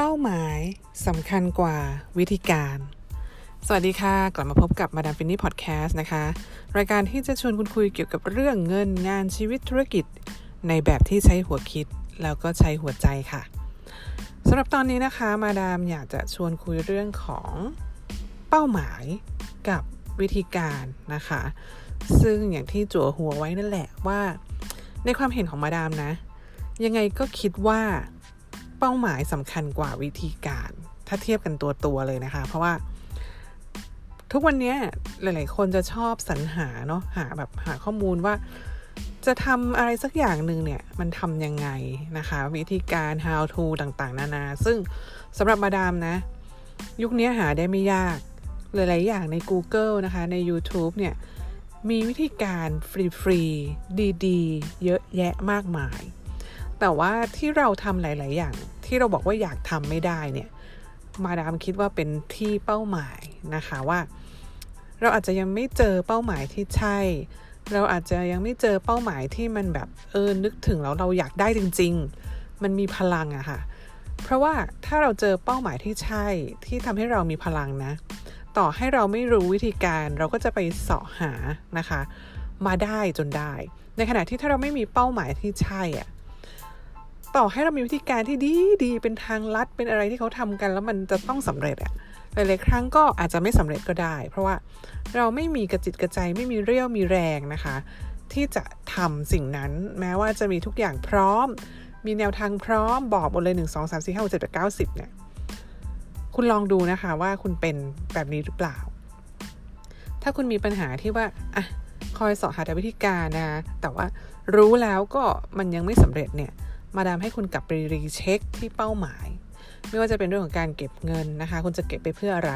เป้าหมายสำคัญกว่าวิธีการ สวัสดีค่ะ กลับมาพบกับมาดามฟินนี่พอดแคสต์นะคะ รายการที่จะชวนคุณคุยเกี่ยวกับเรื่องเงินงานชีวิตธุรกิจ ในแบบที่ใช้หัวคิด แล้วก็ใช้หัวใจค่ะสำหรับตอนนี้นะคะ มาดามอยากจะชวนคุยเรื่องของเป้าหมายกับวิธีการนะคะ ซึ่งอย่างที่จั่วหัวไว้นั่นแหละว่า ในความเห็นของมาดามนะ ยังไงก็คิดว่า เป้าหมายสำคัญกว่าวิธีการ ถ้าเทียบกันตัวตัวเลยนะคะ เพราะว่า ทุกวันนี้หลาย ๆ คนจะชอบสรรหาเนาะหาแบบหาข้อมูลว่า จะทำอะไรสักอย่างหนึ่งเนี่ย มันทำยังไงนะคะ วิธีการ how to ต่าง ๆ นานา ซึ่งสำหรับมาดามนะ ยุคนี้หาได้ไม่ยากหลาย ๆ อย่างใน Google นะคะ ใน YouTube เนี่ยมีวิธีการฟรี ๆ ดี ๆ เยอะแยะมากมาย แต่ว่าที่เราทำหลาย ๆ อย่าง ที่เราบอกว่าอยากทำไม่ได้เนี่ย มาดามคิดว่าเป็นที่เป้าหมายนะคะว่า เราอาจจะยังไม่เจอเป้าหมายที่ใช่ เราอาจจะยังไม่เจอเป้าหมายที่มันแบบเออนึกถึงแล้วเราอยากได้จริง ๆ มันมีพลังอะค่ะ เพราะว่าถ้าเราเจอเป้าหมายที่ใช่ที่ทำให้เรามีพลังนะ ต่อให้เราไม่รู้วิธีการเราก็จะไปเสาะหานะคะ มาได้จนได้ ในขณะที่ถ้าเราไม่มีเป้าหมายที่ใช่อะ ต่อให้เรามีวิธีการที่ดีดีเป็นทางลัดเป็นอะไรที่เขาทำกัน แล้วมันจะต้องสำเร็จอะหลายๆครั้งก็อาจจะไม่สำเร็จก็ได้ เพราะว่าเราไม่มีกระจิตกระใจไม่มีเรี่ยวมีแรงนะคะ ที่จะทำสิ่งนั้นแม้ว่าจะมีทุกอย่างพร้อม มีแนวทางพร้อมบอกหมดเลยหนึ่งสองสามสี่ห้าหกเจ็ดแปดเก้าสิบเนี่ยคุณลองดูนะคะว่าคุณเป็นแบบนี้หรือเปล่า ถ้าคุณมีปัญหาที่ว่าอะคอยสอหาแต่วิธีการนะแต่ว่ารู้แล้วก็มันยังไม่สำเร็จเนี่ย มาดามให้คุณกลับไปรีเช็คที่เป้าหมาย ไม่ว่าจะเป็นเรื่องของการเก็บเงินนะคะ คุณจะเก็บไปเพื่ออะไร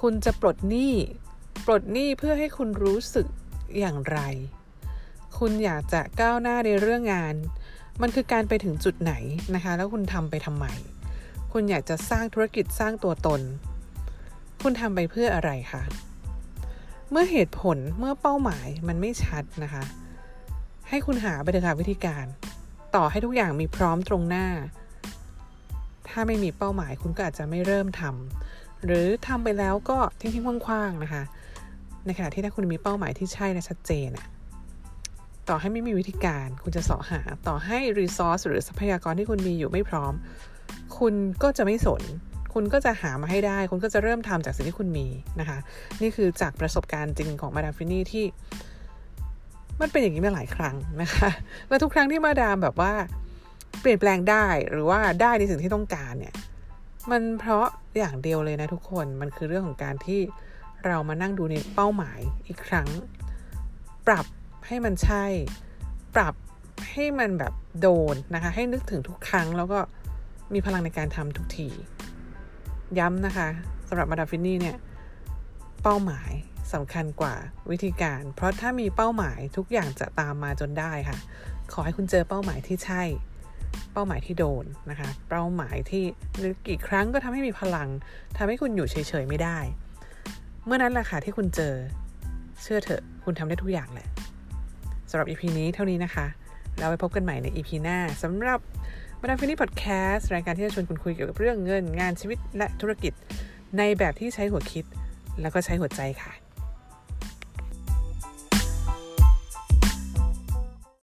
คุณจะปลดหนี้ปลดหนี้เพื่อให้คุณรู้สึกอย่างไร คุณอยากจะก้าวหน้าในเรื่องงาน มันคือการไปถึงจุดไหนนะคะ แล้วคุณทำไปทำไม คุณอยากจะสร้างธุรกิจสร้างตัวตน คุณทำไปเพื่ออะไรคะเมื่อเหตุผลเมื่อเป้าหมายมันไม่ชัดนะคะ ให้คุณหาไปเถอะค่ะวิธีการ ต่อให้ทุกอย่างมีพร้อมตรงหน้า ถ้าไม่มีเป้าหมายคุณก็อาจจะไม่เริ่มทำหรือทำไปแล้วก็ทิ้งๆคว่างๆนะคะ ในขณะที่ถ้าคุณมีเป้าหมายที่ใช่และชัดเจนอะต่อให้ไม่มีวิธีการคุณจะสอหาต่อให้รีซอสหรือทรัพยากรที่คุณมีอยู่ไม่พร้อม คุณก็จะไม่สน คุณก็จะหามาให้ได้ คุณก็จะเริ่มทำจากสิ่งที่คุณมีนะคะ นี่คือจากประสบการณ์จริงของมาดามฟินี่ที่ มันเป็นอย่างนี้มาหลายครั้งนะคะ และทุกครั้งที่มาดามแบบว่า เปลี่ยนแปลงได้หรือว่าได้ในสิ่งที่ต้องการเนี่ย มันเพราะอย่างเดียวเลยนะทุกคน มันคือเรื่องของการที่เรามานั่งดูในเป้าหมายอีกครั้ง ปรับให้มันใช่ ปรับให้มันแบบโดนนะคะ ให้นึกถึงทุกครั้งแล้วก็มีพลังในการทำทุกที ย้ำนะคะสำหรับมาดามฟินนี่เนี่ย เป้าหมาย สำคัญกว่าวิธีการ เพราะถ้ามีเป้าหมายทุกอย่างจะตามมาจนได้ค่ะ ขอให้คุณเจอเป้าหมายที่ใช่ เป้าหมายที่โดนนะคะ เป้าหมายที่นึกกี่ครั้งก็ทำให้มีพลังทำให้คุณอยู่เฉยๆไม่ได้ เมื่อนั้นแหละค่ะที่คุณเจอ เชื่อเถอะ คุณทำได้ทุกอย่างแหละสำหรับ EP นี้เท่านี้นะคะ แล้วไปพบกันใหม่ใน EP หน้าสำหรับมาดามฟินี่พอดแคสต์รายการที่จะชวนคุณคุยเกี่ยวกับเรื่องเงิน งานชีวิตและธุรกิจ ในแบบที่ใช้หัวคิด แล้วก็ใช้หัวใจค่ะ